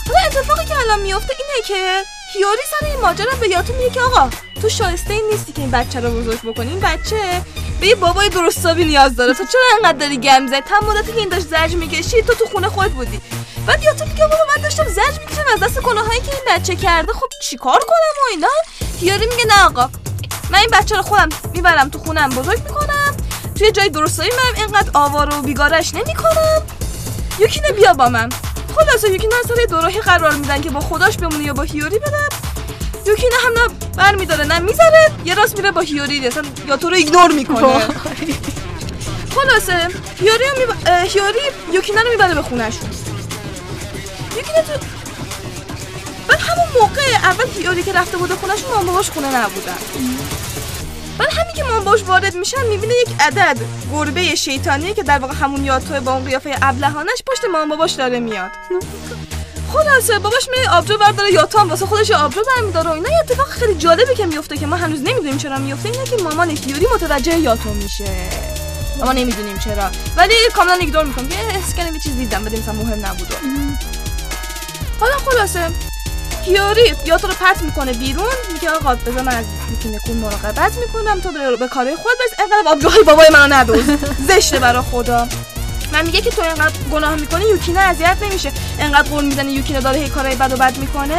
حالا اتفاقی که الان میفته اینه که هیوری سر این ماجرا به یادتون میگه که آقا تو شایسته این نیستی که این بچه رو بزرگ بکنی. این بچه به بابای درستابی نیاز داره. تو چرا انقدر داری گم زد تمام مدتی که این داشت زرج می‌کشید تو تو خونه خود بودی. بعد یا تو میگه بابا من داشتم زرج می‌کشم از دست گناهایی که این بچه کرده خب چیکار کنم و اینا؟ هیاری میگه نه آقا من این بچه رو خودم می‌برم تو خونم بزرگ می‌کنم. توی جای درستایی من اینقدر آوار و بیگارش نمی‌کنم. یوکینه بیا با من. خلاصه یوکینه از سر دوراهی قرار میدن که با خداش بمونه یا با هیوری بره یوکینه هم نه برمیداره نه می‌ذاره یه راست میره با هیوری اصلا یا تو رو ایگنور می‌کنه. خلاصه هیوری میب... هیوری یوکینه رو می‌بره به خونهشون. یوکینه تو بعد همون موقع اول هیوری که رفته بوده خونهشون مام باباش خونه نبودن. بعد همین که مام باباش وارد میشن می‌بینه یک عدد گربه شیطانی که در واقع همون یاتوه با اون قیافه ابلهانش پشت مام باباش داره میاد. خلاصه باباش میره آبجو برداره یاتو هم واسه خودش آبجو برمیداره و اینا یه اتفاق خیلی جالبی که میفته که ما هنوز نمی‌دونیم چرا میفته اینه که مامان هیوری متوجه یاتو میشه. ما نمی‌دونیم چرا. ولی کاملا ایگنور می‌کنم که اسکن یه چیز دیدم ولی مثلا مهم نبود. حالا خلاصه هیوری یاتو رو پرت می‌کنه بیرون میگه آقا بذار من از می‌تونه کون مراقبت می‌کنم تو به به کارهای خود برس اینقدر آبجوهای بابای منو ندوز زشته برا خدا. من میگه که تو اینقدر گناه می‌کنی یوکینه اذیت نمیشه. اینقدر قول می‌زنه یوکینه داره هی کارهای بد و بد می‌کنه.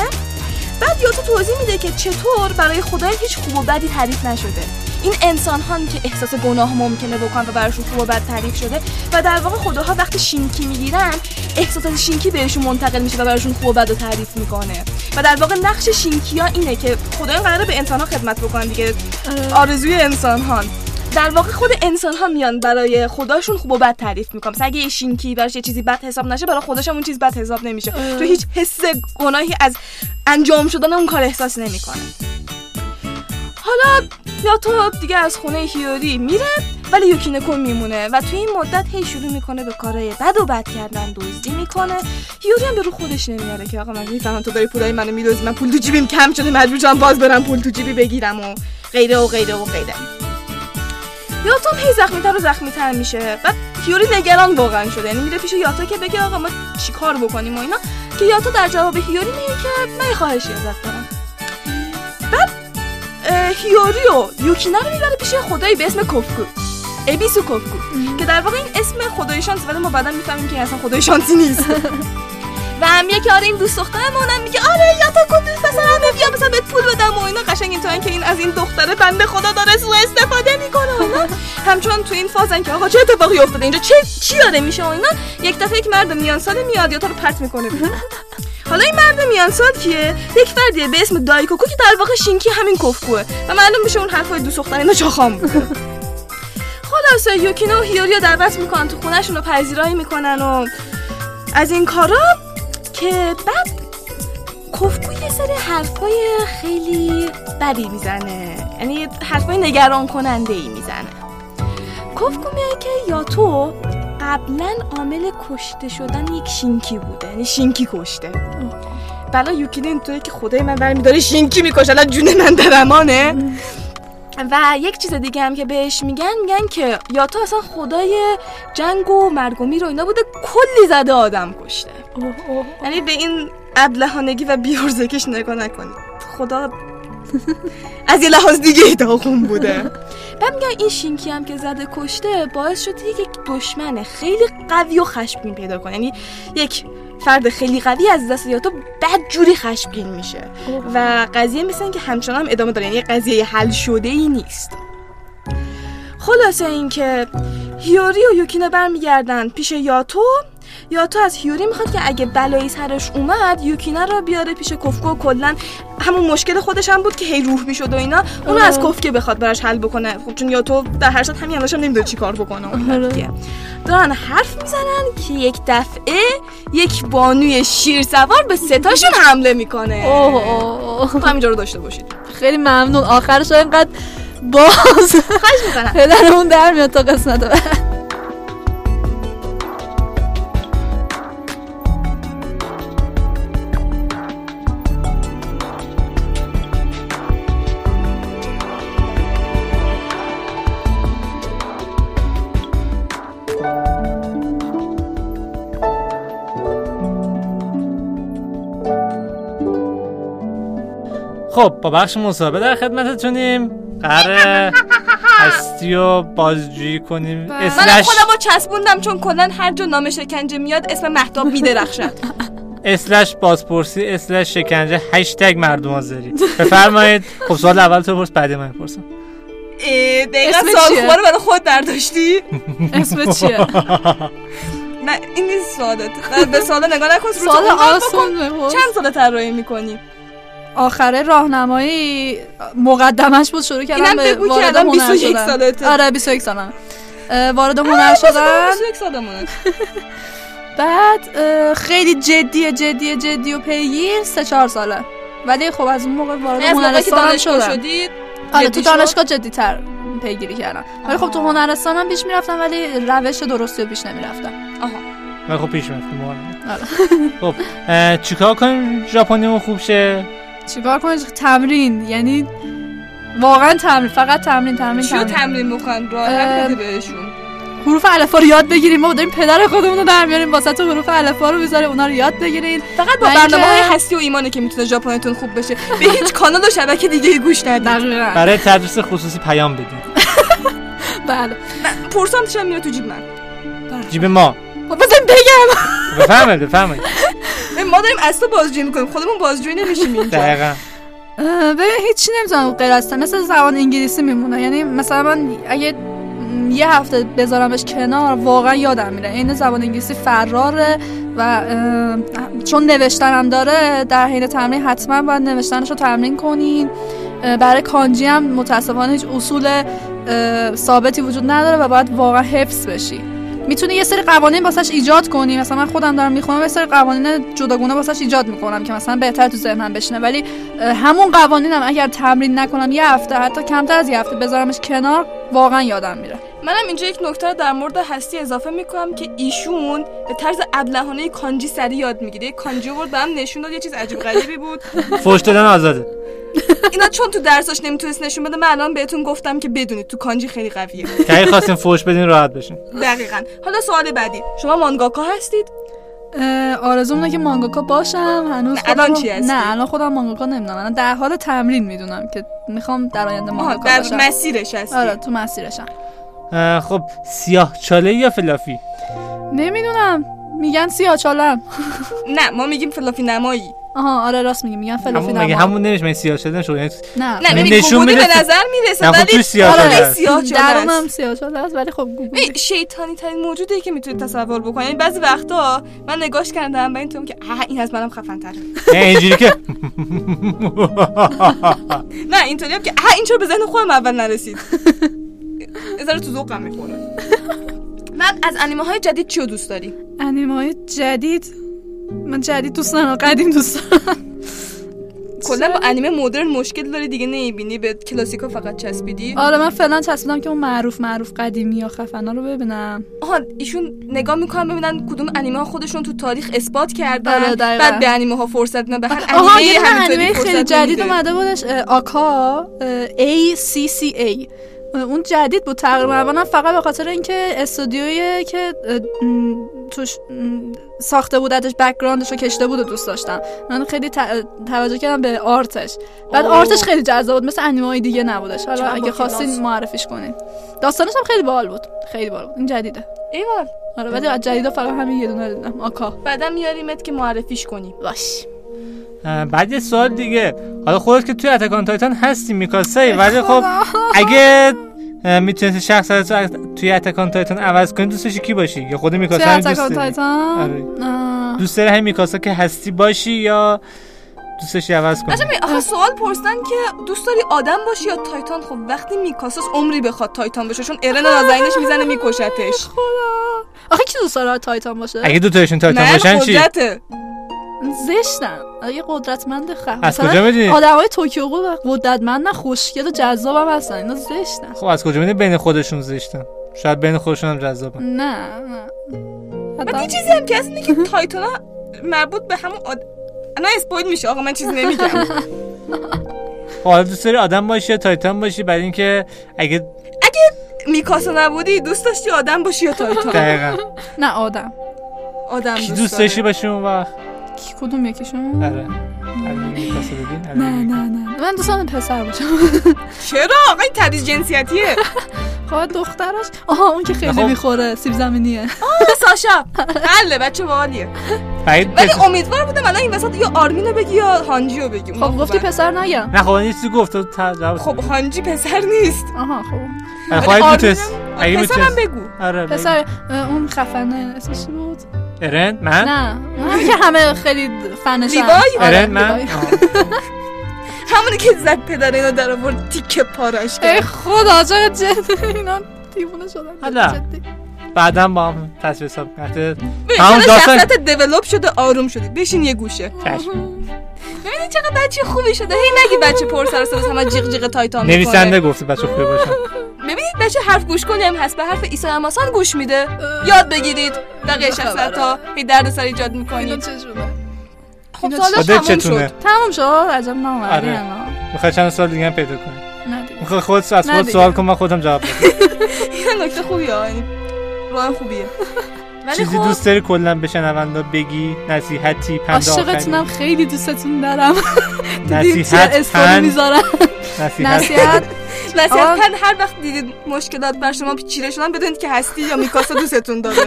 بعد یاتو توضیح میده که چطور برای خدای هیچ خوب و بدی تعریف نشده. این انسان که احساس گناه ممکنه بکنن و براشون خوب و بد تعریف شده و در واقع خداها وقتی شینکی می‌گیرن احساسات شینکی بهشون منتقل میشه و براشون خوب و بد رو تعریف می‌کنه. و در واقع نقش شینکی ها اینه که خدایان قراره به انسان ها خدمت بکنن دیگه. آرزوی انسان ها در واقع خود انسان ها میان برای خداشون خوب و بد تعریف می‌کنن. مثلا اگه شینکی براش یه چیزی بد حساب نشه برای خودش هم اون چیز بد حساب نمیشه. تو هیچ حس گناهی از انجام شدن اون کار احساس نمی‌کنه. حالا یا تو دیگه از خونه هیوری میره ولی یوکینکون میمونه و توی این مدت هی شروع می‌کنه به کارهای بد و بد کردن دزدی می‌کنه. هیوری هم به رو خودش نمیاره که آقا من می‌فهمم تو داری پولای منو میدوزی من پول تو جیبیم کم شده مجبور شدم باز برم پول تو جیبی بگیرم و غیره و غیره و غیره. یاتو هم هی زخمیتر و زخمیتر میشه. بعد هیوری نگران واقعا شده. یعنی میره پیش یاتو که بگه آقا ما چیکار بکنیم و اینا. که یاتو در جواب هیوری میگه که من خواهشی ازت دارم. بعد هیوری و یوکینا رو می‌بره پیش خدایی به اسم کوفکو ابیسو کوفکو که در واقع این اسم خدای شانس ولی ما بعدا می‌فهمیم که اصلا خدای شانسی نیست. و هم که آره این دوست اونم میگه آره یا تو کن دوست پسرم بیا مثلا بهت پول بدم و اینا. قشنگ این که این از این دختره بنده خدا داره سوء استفاده می‌کنه اینا. همچون تو این فازن که آقا چه اتفاقی افتاده اینجا؟ چه چی داره میشه و اینا؟ یک دفعه یک مرد میان ساله میاد یا تو رو پرت می‌کنه. حالا این مرد میان سال کیه؟ یک فردیه به اسم دایکوکو که در واقع شینکی همین کفکوه و معلوم میشه اون حرفای دوست دختر اینا چاخام خلاصه یوکینا و هیوریا دعوت می‌کنن تو خونهشون رو پذیرایی می‌کنن و از این کارا که بعد کفکو یه سری حرفای خیلی بدی می‌زنه. یعنی حرفای نگران کننده ای می‌زنه. کفکو میگه که یا تو قبلا عامل کشته شدن یک شینکی بوده. یعنی شینکی کشته. بلا یوکینه اینطوری که خدای من برمی داره شینکی می‌کشه. الان جون من در امانه و یک چیز دیگه هم که بهش میگن میگن که یا تو اصلا خدای جنگ و مرگ و میر و اینا بوده کلی زده آدم کشته. یعنی به این ابلهانگی و بیورزکش نگاه نکنید خدا از یه لحاظ دیگه داغون بوده. بعد میگن این شینکی هم که زده کشته باعث شده یک دشمن خیلی قوی و خشمگین پیدا کنه. یعنی یک فرد خیلی قوی از دست یاتو بد جوری خشمگین میشه. و قضیه مثل که همچنان هم ادامه داره. یعنی قضیه حل شده ای نیست. خلاصه اینکه هیوری و یوکینا برمیگردن پیش یاتو. یاتو از هیوری می‌خواد که اگه بلایی سرش اومد یوکینا رو بیاره پیش کفکو کلا همون مشکل خودش هم بود که هی روح می‌شد و اینا. اونو از کفکه بخواد براش حل بکنه. خب چون یاتو در هر صورت همین الانش هم نمی‌دونه چیکار بکنه اون دیگه. دارن حرف می‌زنن که یک دفعه یک بانوی شیر سوار به ستاشون حمله می‌کنه.
اوه. اوه.
تو همینجا رو داشته باشید.
خیلی ممنون. آخرش اینقدر باز
خواهش می‌کنم.
پدرمون در میاد تا قسمت بعد.
خب با بخش مسابقه در خدمتتونیم. قراره هستی و بازجویی کنیم.
بله.
من
اسلش
خودم رو چسبوندم چون کلا هر جا نام شکنجه میاد اسم محتاب میدرخشد.
اسلش بازپرسی اسلش شکنجه. هشتگ مردم آزاری بفرمایید. خب سوال اول تو پرس بعدی من پرسم.
دقیقا
چیه؟
خوبه رو برای خود برداشتی؟
اسم چیه؟
نه این نیست سوالت. به سوال نگاه نکن
سوال. بپرس.
چند سال طراحی می‌کنی؟
آخره راهنمایی مقدمش بود شروع کردم به وارد هنر
21
شدن.
سالته.
آره 21 سالمه اه، وارد هنر شدن.
21 سالمونه.
بعد خیلی جدیه جدیه جدی و پیگیر سه چهار ساله. ولی خب از اون موقع وارد
که
هنرستان شدم.
شدید
آره تو؟ دانشگاه جدی تر پیگیری کردم. ولی خب تو هنرستان هم پیش می‌رفتم ولی روش درستی رو پیش نمی‌رفتم.
آها.
من خب پیش رفتیم
آره.
خب چیکار کنیم؟ ژاپنیمون خوب شه؟
چیکار کنید تمرین. یعنی واقعا تمرین فقط تمرین تمرین
چیو
تمرین.
تمرین بکن راحت
اه،
بده بهشون.
حروف الفا رو یاد بگیریم. ما داریم پدر خودمون رو در میاریم. واسه تو حروف الفا رو می‌ذاره اونا رو یاد بگیرین.
فقط با برنامه های هستی و ایمانه که می‌تونه ژاپنیتون خوب بشه به هیچ کانال و شبکه دیگه گوش ندید.
دقیقاً.
برای تدریس خصوصی پیام بدیم
بله.
پرسانتش هم میره تو جیب من.
جیب ما.
بزن بگم.
بفرمایید بفرمایید.
ما داریم از تو بازجویی می‌کنیم. خودمون بازجویی نمیشیم اینجا.
دقیقا.
ببین هیچی نمی‌تونم غیر از مثل زبان انگلیسی میمونه. یعنی مثلا من اگه یه هفته بذارمش کنار واقعا یادم میره. این زبان انگلیسی فراره و چون نوشتنم داره در حین تمرین حتما باید نوشتنش رو تمرین کنین. برای کانجی هم متاسفانه هیچ اصول ثابتی وجود نداره و باید واقعا حفظ بشی. می‌تونی یه سری قوانین واسش ایجاد کنی. مثلا من خودم دارم می‌خونم یه سری قوانین جداگونه واسش ایجاد می‌کنم که مثلا بهتر تو ذهنم بشینه. ولی همون قوانینم اگر تمرین نکنم یه هفته حتی کمتر از یه هفته بذارمش کنار واقعا یادم میره.
منم اینجا یک نکته رو در مورد هستی اضافه می‌کنم که ایشون به طرز ابلهانه کانجی سری یاد می‌گیره. کانجی ورد به هم نشون داد یه چیز عجیب غریبی بود.
فوش دادن آزاده.
اینا چون تو درساش نمی‌تونست نشون بده من الان بهتون گفتم که بدونید تو کانجی خیلی قویه.
که اگه خواستین فوش بدین راحت بشین.
دقیقا. حالا سوال بعدی. شما مانگاکا هستید؟
آرزوم اینه که مانگاکا باشم. هنوز
نه، الان چی هستی؟
نه الان خودم مانگاکا نمی‌دونم. الان در حال تمرین می‌دونم که می‌خوام در آینده مانگاکا
در
باشم.
مسیرش هستی.
آره تو مسیرشم.
خب سیاه چاله یا فلافی؟
نمی‌دونم. میگن سیاچالم
نه ما میگیم فلافی نمایی
آها آره راست میگی میگن فلافی
همون مگه
نما.
همون نمیشه من سیاه شدن شو یعنی
نه
نه
یعنی نشون میده
به
تو-
نظر می‌رسه
خب
ولی
سیاه
آره.
شده است.
سیاه شده
درونم. سیاه شده است ولی خب گوگل
این شیطانی ترین موجودی که می‌تونید تصور بکنید یعنی بعضی وقتا من نگاش کردم و اینطور که اه این از منم خفن تره
نه اینجوری که
نه اینطوری هم که اه این چرا به ذهن خودم اول نرسید ذره تو ذوقم می‌خوره بعد از انیمه های جدید چی رو دوست داری؟
انیمه های جدید؟ من جدید دوست ندارم قدیم دوست دارم.
کلا با انیمه مدرن مشکل داری دیگه نمی‌بینی به کلاسیکا فقط چسبیدی؟
آره من فعلا چسبیدم که اون معروف معروف قدیمی یا خفنا رو ببینم.
آها ایشون نگاه می‌کنن ببینن کدوم انیمه ها خودشون تو تاریخ اثبات کردن.
آره،.
بعد به انیمه ها فرصت نه به هر انیمه
انیمه خیلی جدید. اومده بودش آکا A C C A. اه، اون جدید بود تقریبا. اولا فقط به خاطر اینکه استودیویی که توش ساخته بودتش background ش رو کشته بود و دوست داشتم. من خیلی توجه کردم به art ش. بعد.
art
ش خیلی جذاب بود مثل انیمه های دیگه نبودش. حالا اگه خواستین. معرفیش کنین. داستانش هم خیلی باحال بود. خیلی باحال بود. این جدیده.
ایوان.
آره ولی از جدیدا فقط همین یه دونه دیدم. آکا.
بعدا میاریمت که معرفیش کنیم
باش.
بعد یه سوال دیگه. حالا خودت که توی Attack on Titan هستی میکاسا ولی خب اگه می‌تونستی شخصیت رو توی Attack on Titan عوض کنی دوست داشتی کی باشی؟ یا خود
توی
میکاسا همین دوست
Attack
on
Titan
آره. دوست داری همین میکاسا که هستی باشی یا دوست داشتی عوض کنی؟
آخه سوال پرسیدن که دوست داری آدم باشی یا titan؟ خب وقتی میکاساس عمرا بخواد titan باشه چون ارن نازنینش می‌زنه میکشتش.
آخه کی دوست داره titan باشه؟
اگه دو تایشون
titan
باشن چی؟
زشتن. یه قدرتمند خ
از کجا می‌دونی؟
آدمای توکیو قدرتمندن خوشگل و جذابم هستن. اینا زشتن.
خب از کجا می‌دونی بین خودشون زشتن؟ شاید بین خودشون هم جذابن.
نه نه.
بعد یه چیزی هم که هست اینه که titan ها مربوط به همون آد... نه spoil میشه آقا من چیزی نمیگم.
خب حالا دوست داری آدم باشی یا titan باشی؟ برای اینکه اگه
میکاسا نبودی دوست داشتی آدم باشی یا titan؟
دقیقا.
نه آدم.
آدم دوست
داشتی باشی اون وقت؟
کی کدوم یکیشون؟
آره.
نه. نه نه من دوست دارم پسر باشم.
چرا؟ آقا این تبعیض جنسیتیه.
خب دختراش آها اون که خیلی
خب.
می‌خوره سیب زمینیه.
ساشا. حله بچه باحالیه. ولی امیدوار بودم الان این وسط یا آرمینو بگی یا هانجی رو بگی.
خب گفتی. پسر نگم.
نه خب چیزی گفت
خب هانجی پسر نیست.
آها خب.
خب
پسرم بگو.
آره.
پسر اون خفنه اسمش بود؟
ارن من؟
نه. همین که همه خیلی فنشن
لیوای؟
آره،
ارن من.
همونی که زد پدر اینو در آورد تیکه پاراش
ای
کرد
خدا چقدر جدی اینا دیوونه شدن.
حالا. بعدا با هم تصویر حساب کرده همون
شخصیت دیولوب شده آروم شدی بشین یه گوشه.
چشم.
ببینید چقدر بچه خوبی شده. هی نگی بچه پر سر همه جیغ جیغ تایتان می‌کنه.
نویسنده گفته بچه خوبه باشن
ببینید بچه حرف گوش کنی هم هست به حرف عیسی اماسان گوش میده. یاد بگیرید بقیه. شخصیت ها هی درد سر ایجاد می‌کنید. خب
اینا
سالش تموم
چتونه؟
شد.
تموم شد؟ عجب نامردی
آره. می‌خوای چند سال دیگه هم پیدا کنی؟
نه
خودت از خود. سوال کن من خودم جواب بدم.
این نکته خوبیه ها، یعنی راه خوبیه. ولی
چیزی
خب
دوست داری کلا به شنوندا بگی؟ نصیحتی پند
عاشقتونم خیلی؟ دوستتون دارم.
نصیحت پند؟
می‌ذارم؟
نصیحت.
نصیحت
نصیحت
آه.
پند هر وقت دیدید مشکلات بر شما چیره شدن بدونید که هستی یا میکاسا دوستتون داره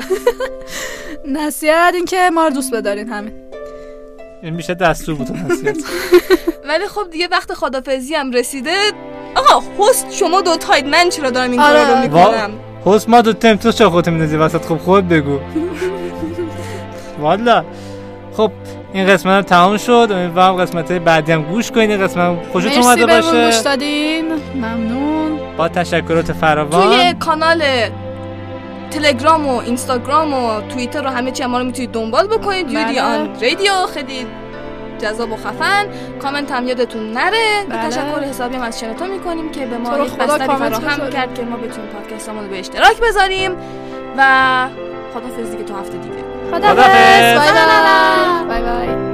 نصیحت این که ما رو دوست بدارین همین
این میشه دستور بود نصیحت
ولی خب دیگه وقت خدافزی هم رسیده آقا هست شما دو تاید من چرا دارم این. کارا رو می‌کنم
حس ما دو تم تو چه خودت میندازی وسط خب خود بگو والا خب این قسمت هم تمام شد. امیدوارم قسمت بعدی هم گوش کنید این قسمت هم خوشتون
مرسی
اومده
بهمون گوش
باشه
دادین. ممنون.
با تشکرات
توی
فراوان
کانال تلگرام و اینستاگرام و توییتر و همه چی ما رو می‌تونید دنبال بکنید.
بله.
یودی آن رادیو. خیلی جذاب و خفن. کامنت هم یادتون نره.
بله.
تشکر حسابی هم از شنوتو می‌کنیم که به
تو
ما
رو
یک
خدا
بستری فراهم. کرد که ما بتونیم پادکستمون رو به اشتراک بذاریم. و خدافظ دیگه تا هفته دیگه.
拜
拜
拜。拜拜。拜拜。